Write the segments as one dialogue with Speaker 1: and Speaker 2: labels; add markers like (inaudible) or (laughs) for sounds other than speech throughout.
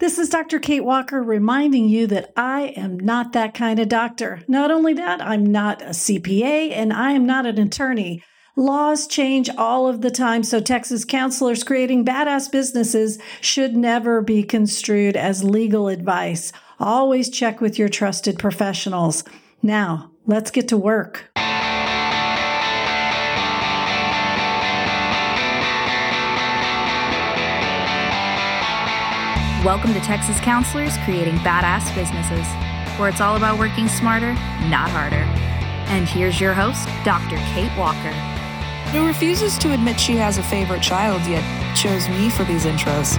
Speaker 1: This is Dr. Kate Walker reminding you that I am not that kind of doctor. Not only that, I'm not a CPA and I am not an attorney. Laws change all of the time, so Texas counselors creating badass businesses should never be construed as legal advice. Always check with your trusted professionals. Now, let's get to work.
Speaker 2: Welcome to Texas Counselors Creating Badass Businesses, where it's all about working smarter, not harder. And here's your host, Dr. Kate Walker.
Speaker 3: Who refuses to admit she has a favorite child yet chose me for these intros.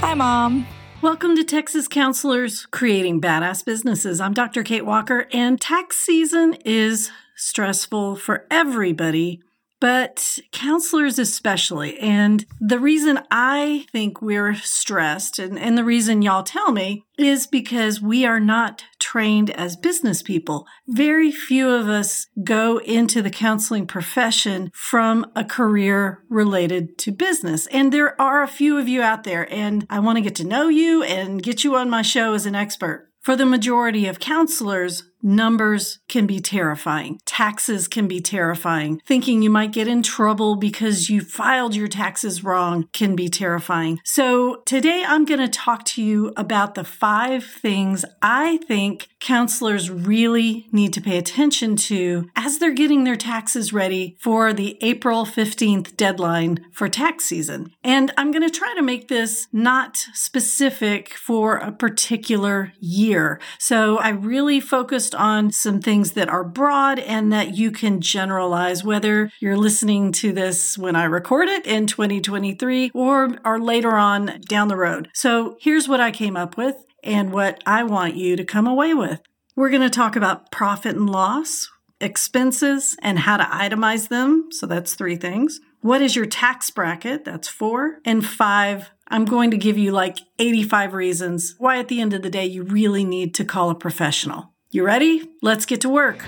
Speaker 3: Hi, Mom.
Speaker 1: Welcome to Texas Counselors Creating Badass Businesses. I'm Dr. Kate Walker, and tax season is stressful for everybody but counselors especially. And the reason I think we're stressed and, and the reason y'all tell me is because we are not trained as business people. Very few of us go into the counseling profession from a career related to business. And there are a few of you out there, and I want to get to know you and get you on my show as an expert. For the majority of counselors, Numbers can be terrifying. Taxes can be terrifying. Thinking you might get in trouble because you filed your taxes wrong can be terrifying. So today I'm going to talk to you about the five things I think counselors really need to pay attention to as they're getting their taxes ready for the April 15th deadline for tax season. And I'm going to try to make this not specific for a particular year. So I really focused focused on some things that are broad and that you can generalize, whether you're listening to this when I record it in 2023 or, or later on down the road. So here's what I came up with and what I want you to come away with. We're going to talk about profit and loss, expenses, and how to itemize them. So that's three things. What is your tax bracket? That's four. And five, I'm going to give you like 85 reasons why at the end of the day you really need to call a professional. You ready? Let's get to work.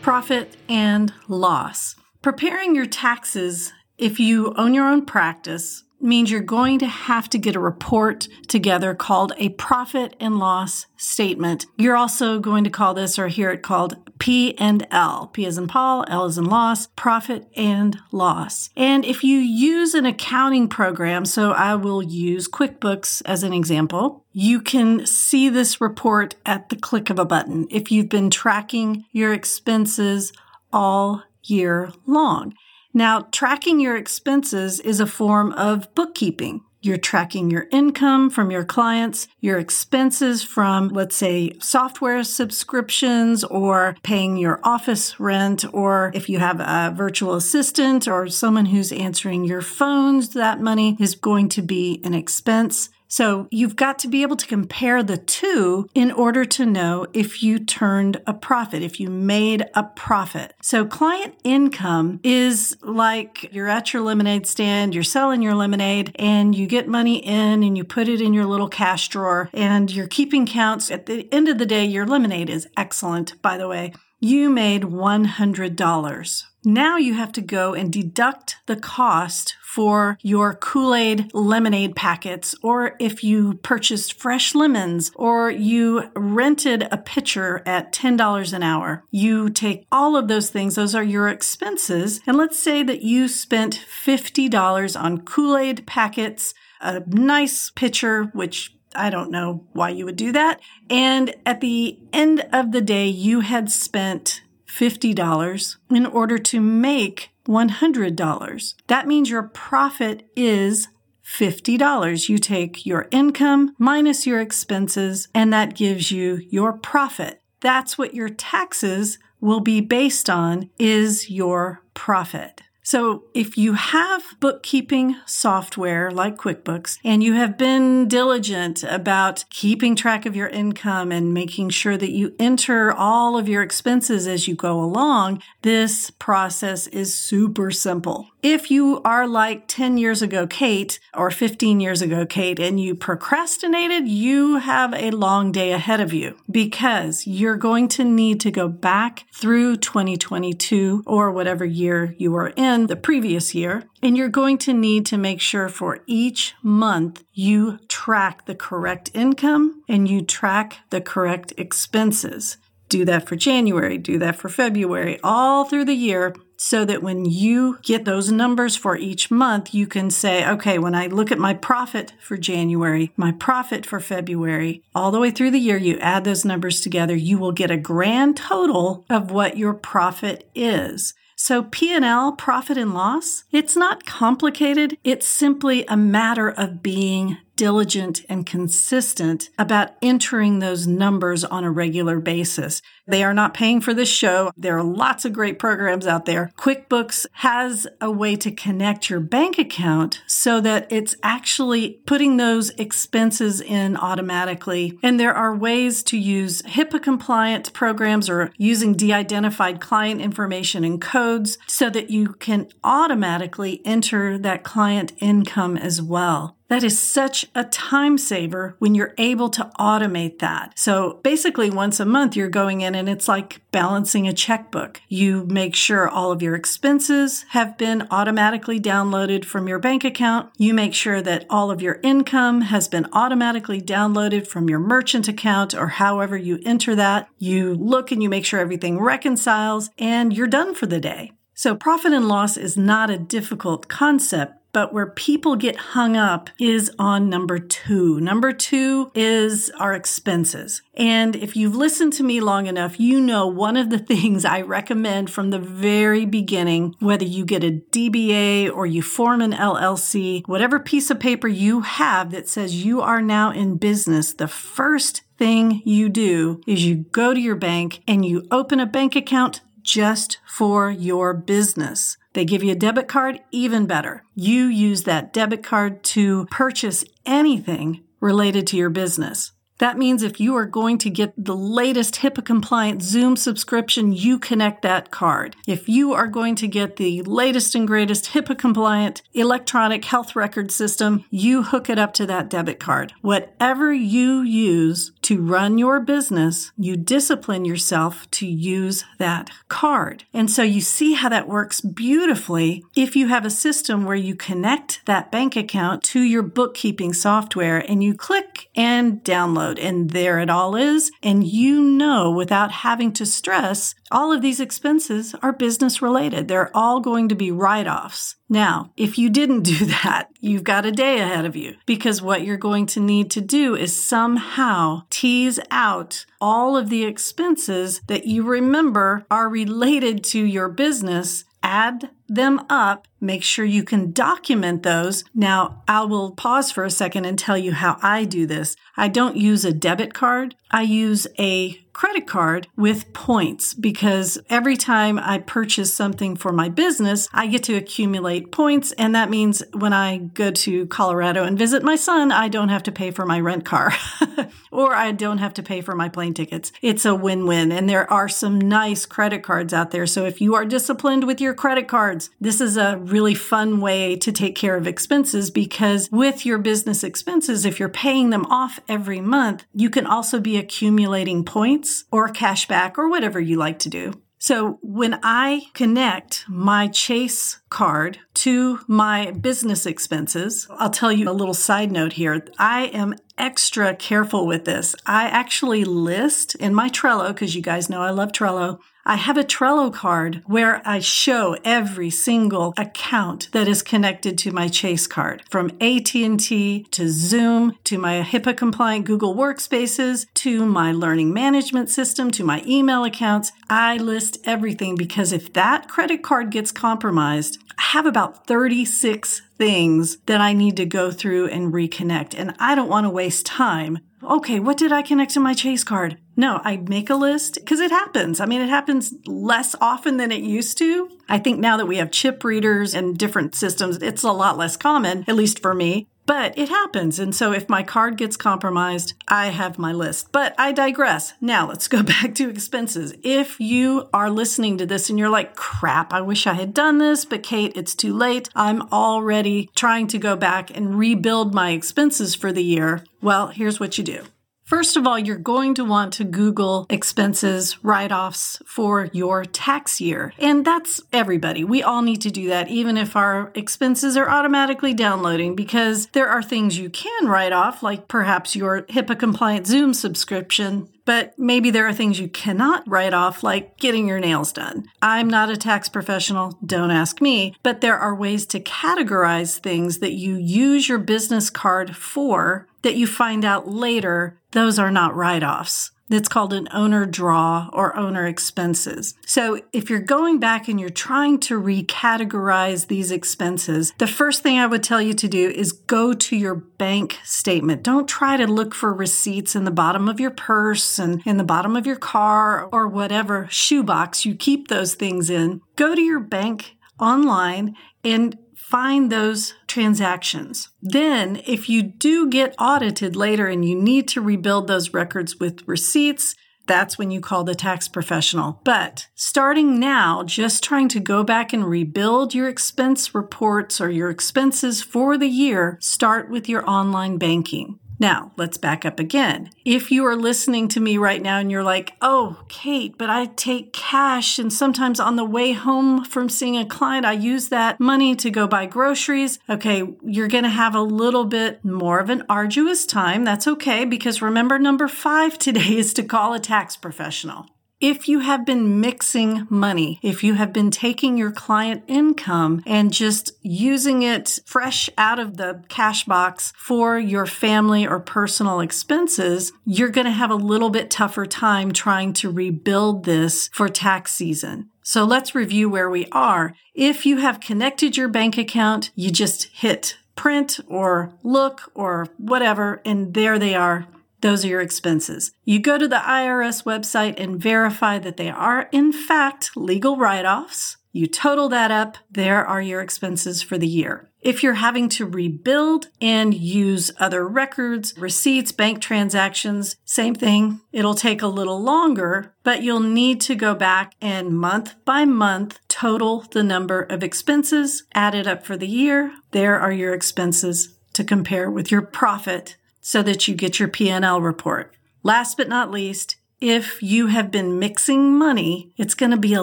Speaker 1: Profit and loss. Preparing your taxes if you own your own practice means you're going to have to get a report together called a profit and loss statement. You're also going to call this or hear it called P and L. P is in Paul, L is in loss, profit and loss. And if you use an accounting program, so I will use QuickBooks as an example, you can see this report at the click of a button if you've been tracking your expenses all year long. Now, tracking your expenses is a form of bookkeeping. You're tracking your income from your clients, your expenses from, let's say, software subscriptions or paying your office rent, or if you have a virtual assistant or someone who's answering your phones, that money is going to be an expense. So you've got to be able to compare the two in order to know if you turned a profit, if you made a profit. So client income is like you're at your lemonade stand, you're selling your lemonade and you get money in and you put it in your little cash drawer and you're keeping counts. At the end of the day, your lemonade is excellent, by the way. You made $100. Now you have to go and deduct the cost for your Kool Aid lemonade packets, or if you purchased fresh lemons, or you rented a pitcher at $10 an hour. You take all of those things, those are your expenses. And let's say that you spent $50 on Kool Aid packets, a nice pitcher, which I don't know why you would do that. And at the end of the day, you had spent $50 in order to make $100. That means your profit is $50. You take your income minus your expenses, and that gives you your profit. That's what your taxes will be based on is your profit. So if you have bookkeeping software like QuickBooks and you have been diligent about keeping track of your income and making sure that you enter all of your expenses as you go along, this process is super simple. If you are like 10 years ago, Kate, or 15 years ago, Kate, and you procrastinated, you have a long day ahead of you because you're going to need to go back through 2022 or whatever year you were in the previous year. And you're going to need to make sure for each month you track the correct income and you track the correct expenses. Do that for January, do that for February, all through the year so that when you get those numbers for each month, you can say, okay, when I look at my profit for January, my profit for February, all the way through the year, you add those numbers together, you will get a grand total of what your profit is. So P&L, profit and loss, it's not complicated. It's simply a matter of being diligent and consistent about entering those numbers on a regular basis. They are not paying for this show. There are lots of great programs out there. QuickBooks has a way to connect your bank account so that it's actually putting those expenses in automatically. And there are ways to use HIPAA compliant programs or using de identified client information and codes so that you can automatically enter that client income as well. That is such a time saver when you're able to automate that. So basically, once a month, you're going in and it's like balancing a checkbook. You make sure all of your expenses have been automatically downloaded from your bank account. You make sure that all of your income has been automatically downloaded from your merchant account or however you enter that. You look and you make sure everything reconciles and you're done for the day. So profit and loss is not a difficult concept but where people get hung up is on number two. Number two is our expenses. And if you've listened to me long enough, you know one of the (laughs) things I recommend from the very beginning, whether you get a DBA or you form an LLC, whatever piece of paper you have that says you are now in business, the first thing you do is you go to your bank and you open a bank account just for your business. They give you a debit card, even better. You use that debit card to purchase anything related to your business. That means if you are going to get the latest HIPAA compliant Zoom subscription, you connect that card. If you are going to get the latest and greatest HIPAA compliant electronic health record system, you hook it up to that debit card. Whatever you use to run your business, you discipline yourself to use that card. And so you see how that works beautifully if you have a system where you connect that bank account to your bookkeeping software and you click and download and there it all is. And you know, without having to stress, all of these expenses are business related. They're all going to be write offs. Now, if you didn't (laughs) do that, you've got a day ahead of you because what you're going to need to do is somehow tease out all of the expenses that you remember are related to your business add them up. Make sure you can document those. Now, I will pause for a second and tell you how I do this. I don't use a debit card. I use a credit card with points because every time I purchase something for my business, I get to accumulate points. And that means when I go to Colorado and visit my son, I don't have to pay for my rent car (laughs) or I don't have to pay for my plane tickets. It's a win win. And there are some nice credit cards out there. So if you are disciplined with your credit cards, this is a really fun way to take care of expenses because with your business expenses, if you're paying them off every month, you can also be accumulating points or cash back or whatever you like to do. So when I connect my Chase card to my business expenses, I'll tell you a little side note here. I am extra careful with this. I actually list in my Trello, because you guys know I love Trello. I have a Trello card where I show every single account that is connected to my Chase card from AT&T to Zoom to my HIPAA compliant Google Workspaces to my learning management system to my email accounts. I list everything because if that credit card gets compromised, I have about 36 things that I need to go through and reconnect. And I don't want to waste time. Okay, what did I connect to my Chase card? No, I make a list because it happens. I mean, it happens less often than it used to. I think now that we have chip readers and different systems, it's a lot less common, at least for me but it happens. And so if my card gets compromised, I have my list. But I digress. Now let's go (laughs) back to expenses. If you are listening to this and you're like, crap, I wish I had done this, but Kate, it's too late. I'm already trying to go back and rebuild my expenses for the year. Well, here's what you do. First of all, you're going to want to Google expenses write offs for your tax year. And that's everybody. We all need to do that, even if our expenses are automatically downloading, because there are things you can write off, like perhaps your HIPAA compliant Zoom subscription but maybe there are things you cannot write off, like getting your nails done. I'm not a tax professional, don't ask me, but there are ways to categorize things that you use your business card for that you find out later those are not write offs. It's called an owner draw or owner expenses. So if you're going back and you're trying to recategorize these expenses, the first thing I would tell you to do is go to your bank statement. Don't try to look for receipts in the bottom of your purse and in the bottom of your car or whatever shoebox you keep those things in. Go to your bank online and find those transactions. Then, if you do get audited later and you need to rebuild those records with receipts, that's when you call the tax professional. But starting now, just trying to go back and rebuild your expense reports or your expenses for the year, start with your online banking. Now, let's back up again. If you are listening to me right now and you're like, oh, Kate, but I take cash and sometimes on the way home from seeing a client, I use that money to go buy groceries. Okay, you're going to have a little bit more of an arduous time. That's okay because remember, number five today (laughs) is to call a tax professional. If you have been mixing money, if you have been taking your client income and just using it fresh out of the cash box for your family or personal expenses, you're going to have a little bit tougher time trying to rebuild this for tax season. So let's review where we are. If you have connected your bank account, you just hit print or look or whatever, and there they are those are your expenses. You go to the IRS website and verify that they are, in fact, legal write offs. You total that up. There are your expenses for the year. If you're having to rebuild and use other records, receipts, bank transactions, same thing. It'll take a little longer, but you'll need to go back and month by month total the number of expenses, add it up for the year. There are your expenses to compare with your profit so that you get your P&L report. Last but not least, if you have been mixing money, it's going to be a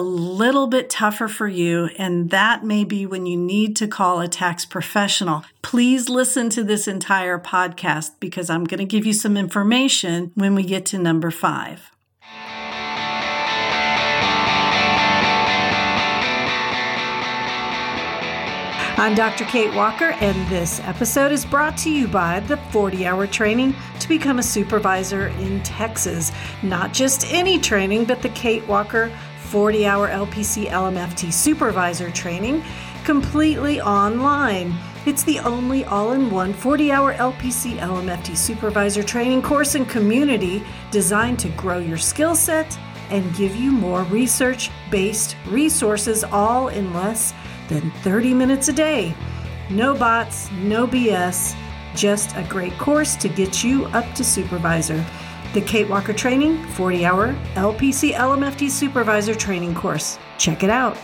Speaker 1: little bit tougher for you. And that may be when you need to call a tax professional. Please listen to this entire podcast because I'm going to give you some information when we get to number five. I'm Dr. Kate Walker, and this episode is brought to you by the 40 hour training to become a supervisor in Texas. Not just any training, but the Kate Walker 40 hour LPC LMFT supervisor training completely online. It's the only all in one 40 hour LPC LMFT supervisor training course and community designed to grow your skill set and give you more research based resources all in less than 30 minutes a day. No bots, no BS, just a great course to get you up to supervisor. The Kate Walker Training 40 hour LPC LMFT Supervisor Training course. Check it out.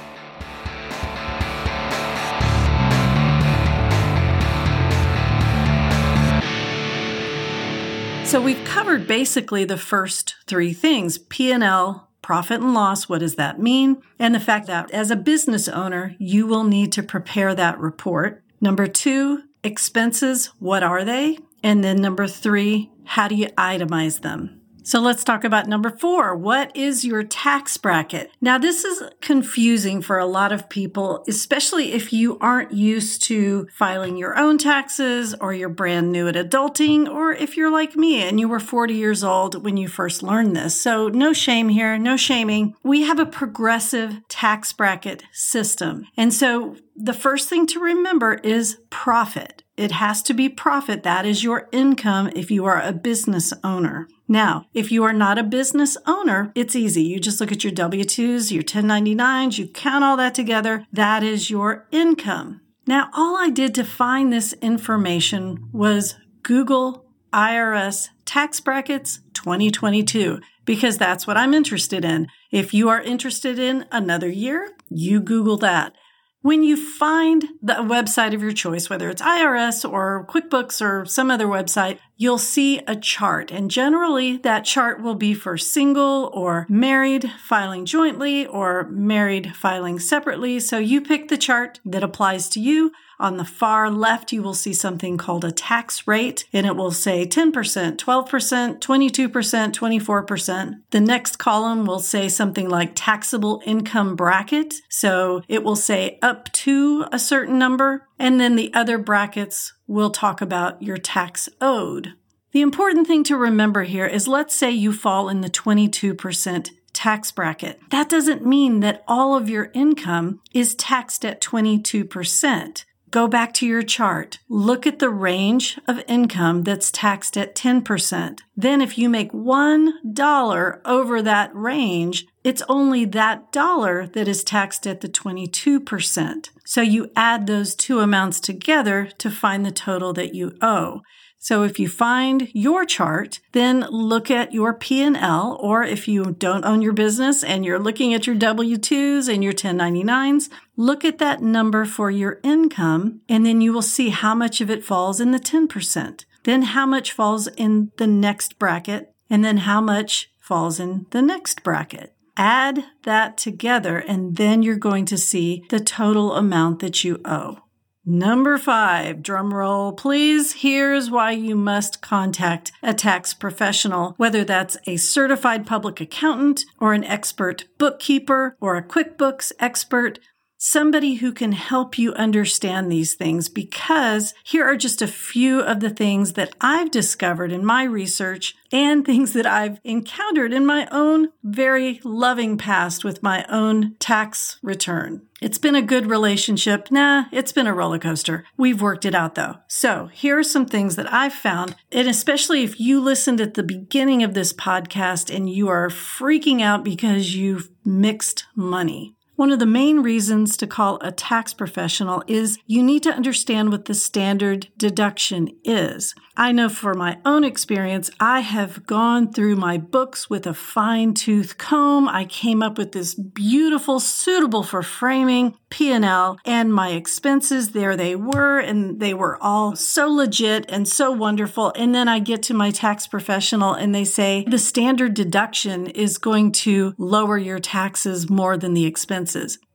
Speaker 1: So we've covered basically the first three things, P&L, profit and loss, what does that mean? And the fact that as a business owner, you will need to prepare that report. Number two, expenses, what are they? And then number three, how do you itemize them? So let's talk about number four. What is your tax bracket? Now, this is confusing for a lot of people, especially if you aren't used to filing your own taxes or you're brand new at adulting, or if you're like me and you were 40 years old when you first learned this. So no shame here, no shaming. We have a progressive tax bracket system. And so the first thing to remember is profit. It has to be profit. That is your income if you are a business owner. Now, if you are not a business owner, it's easy. You just look at your W 2s, your 1099s, you count all that together. That is your income. Now, all I did to find this information was Google IRS tax brackets 2022 because that's what I'm interested in. If you are interested in another year, you Google that. When you find the website of your choice, whether it's IRS or QuickBooks or some other website, you'll see a chart. And generally, that chart will be for single or married filing jointly or married filing separately. So you pick the chart that applies to you. On the far left, you will see something called a tax rate, and it will say 10%, 12%, 22%, 24%. The next column will say something like taxable income bracket. So it will say up to a certain number. And then the other brackets will talk about your tax owed. The important thing to remember here is let's say you fall in the 22% tax bracket. That doesn't mean that all of your income is taxed at 22%. Go back to your chart. Look at the range of income that's taxed at 10%. Then if you make $1 over that range, it's only that dollar that is taxed at the 22%. So you add those two amounts together to find the total that you owe. So if you find your chart, then look at your P&L or if you don't own your business and you're looking at your W2s and your 1099s, look at that number for your income and then you will see how much of it falls in the 10%. Then how much falls in the next bracket and then how much falls in the next bracket. Add that together and then you're going to see the total amount that you owe. Number five, drum roll, please. Here's why you must contact a tax professional, whether that's a certified public accountant or an expert bookkeeper or a QuickBooks expert somebody who can help you understand these things because here are just a few of the things that I've discovered in my research and (laughs) things that I've encountered in my own very loving past with my own tax return. It's been a good relationship. Nah, it's been a roller coaster. We've worked it out though. So here are some things that I've found. And especially if you listened at the beginning of this podcast and you are freaking out because you've mixed money. One of the main reasons to call a tax professional is you need to understand what the standard deduction is. I know for my own experience, I have gone through my books with a fine tooth comb. I came up with this beautiful, suitable for framing P&L and my expenses. There they were, and they were all so legit and so wonderful. And then I get to my tax professional and they say the standard deduction is going to lower your taxes more than the expenses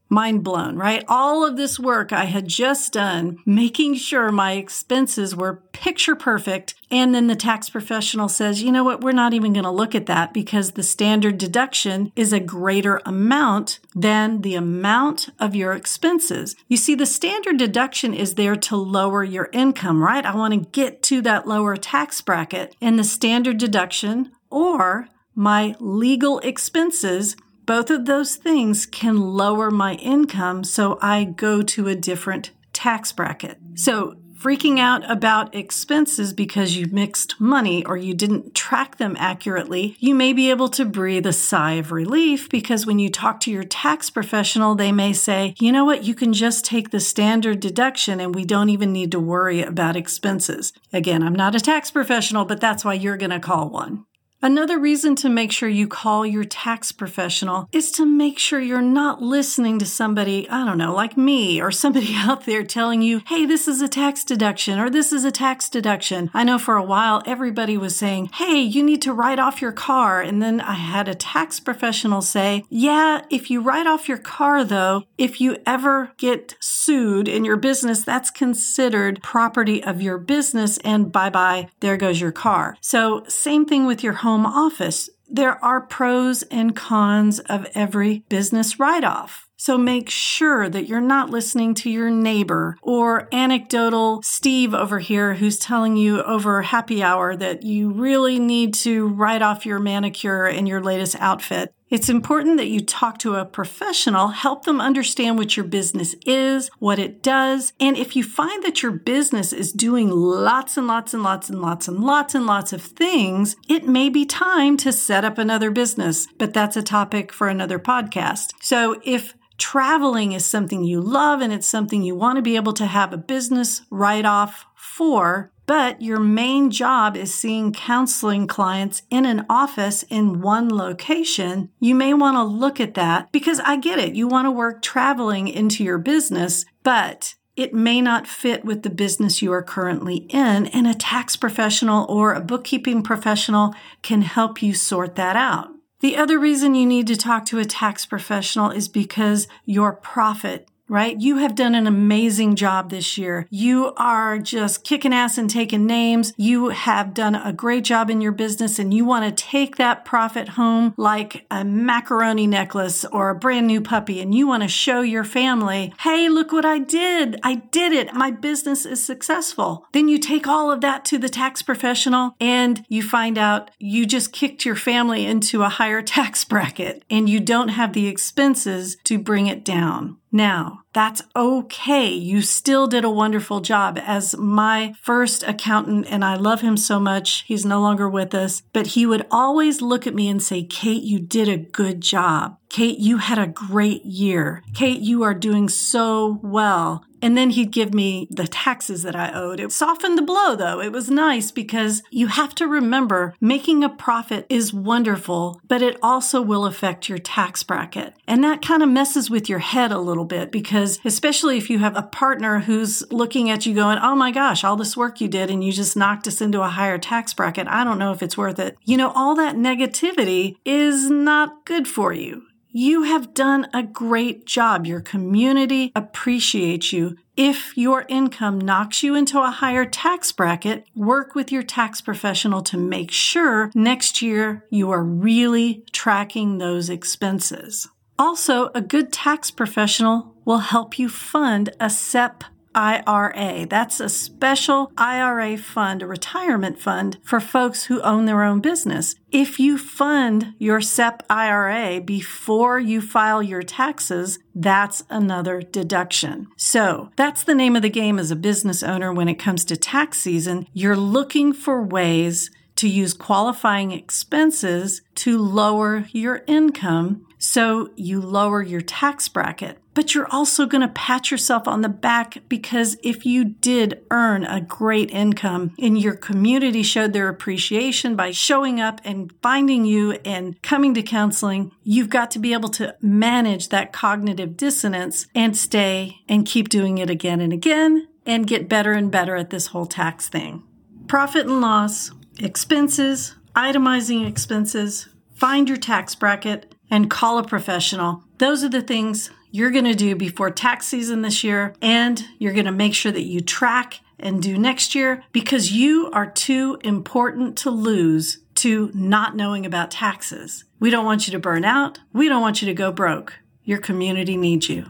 Speaker 1: mind blown, right? All of this work I had just done, making sure my expenses were picture perfect. And then the tax professional says, you know what? We're not even going to look at that because the standard deduction is a greater amount than the amount of your expenses. You see, the standard deduction is there to lower your income, right? I want to get to that lower tax bracket and the standard deduction or my legal expenses both of those things can lower my income, so I go to a different tax bracket. So, freaking out about expenses because you mixed money or you didn't track them accurately, you may be able to breathe a sigh of relief because when you talk to your tax professional, they may say, you know what, you can just take the standard deduction and we don't even need to worry about expenses. Again, I'm not a tax professional, but that's why you're going to call one. Another reason to make sure you call your tax professional is to make sure you're not listening to somebody, I don't know, like me or somebody (laughs) out there telling you, hey, this is a tax deduction or this is a tax deduction. I know for a while everybody was saying, hey, you need to write off your car. And then I had a tax professional say, yeah, if you write off your car though, if you ever get sued in your business, that's considered property of your business and bye bye, there goes your car. So same thing with your home home office. There are pros and cons of every business write off. So make sure that you're not listening to your neighbor or anecdotal Steve over here who's telling you over happy hour that you really need to write off your manicure and your latest outfit. It's important that you talk to a professional, help them understand what your business is, what it does. And if you find that your business is doing lots and lots and lots and lots and lots and lots of things, it may be time to set up another business. But that's a topic for another podcast. So if traveling is something you love and it's something you want to be able to have a business write off for, but your main job is seeing counseling clients in an office in one location, you may want to look at that because I get it. You want to work traveling into your business, but it may not fit with the business you are currently in, and a tax professional or a bookkeeping professional can help you sort that out. The other reason you need to talk to a tax professional is because your profit right? You have done an amazing job this year. You are just kicking ass and taking names. You have done a great job in your business and you want to take that profit home like a macaroni necklace or a brand new puppy and you want to show your family, hey, look what I did. I did it. My business is successful. Then you take all of that to the tax professional and you find out you just kicked your family into a higher (laughs) tax bracket and you don't have the expenses to bring it down. Now, that's okay. You still did a wonderful job. As my first accountant, and I love him so much, he's no longer with us, but he would always look at me and say, Kate, you did a good job. Kate, you had a great year. Kate, you are doing so well. And then he'd give me the taxes that I owed. It softened the blow though. It was nice because you have to remember making a profit is wonderful, but it also will affect your tax bracket. And that kind of messes with your head a little bit because especially if you have a partner who's looking at you going, Oh my gosh, all this work you did and you just knocked us into a higher tax bracket. I don't know if it's worth it. You know, all that negativity is not good for you. You have done a great job. Your community appreciates you. If your income knocks you into a higher tax bracket, work with your tax professional to make sure next year you are really tracking those expenses. Also, a good tax professional will help you fund a SEP IRA. That's a special IRA fund, a retirement fund for folks who own their own business. If you fund your SEP IRA before you file your taxes, that's another deduction. So that's the name of the game as a business owner when it comes to tax season. You're looking for ways to use qualifying expenses to lower your income so you lower your tax bracket. But you're also going to pat yourself on the back because if you did earn a great income and your community showed their appreciation by showing up and finding you and coming to counseling, you've got to be able to manage that cognitive dissonance and stay and keep doing it again and again and get better and better at this whole tax thing. Profit and loss, expenses, itemizing expenses, find your tax bracket, and call a professional. Those are the things you're going to do before tax season this year, and you're going to make sure that you track and do next year because you are too important to lose to not knowing about taxes. We don't want you to burn out. We don't want you to go broke. Your community needs you.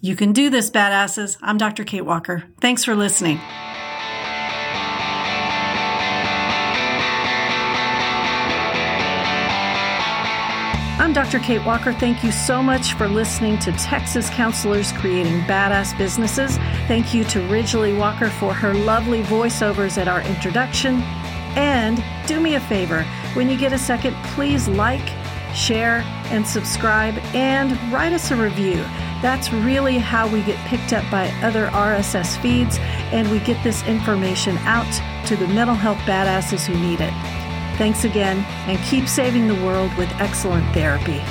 Speaker 1: You can do this, badasses. I'm Dr. Kate Walker. Thanks for listening. I'm Dr. Kate Walker. Thank you so much for listening to Texas Counselors Creating Badass Businesses. Thank you to Ridgely Walker for her lovely voiceovers at our introduction. And do me a favor when you get a second, please like, share, and subscribe, and write us a review. That's really how we get picked up by other RSS feeds, and we get this information out to the mental health badasses who need it. Thanks again, and keep saving the world with excellent therapy.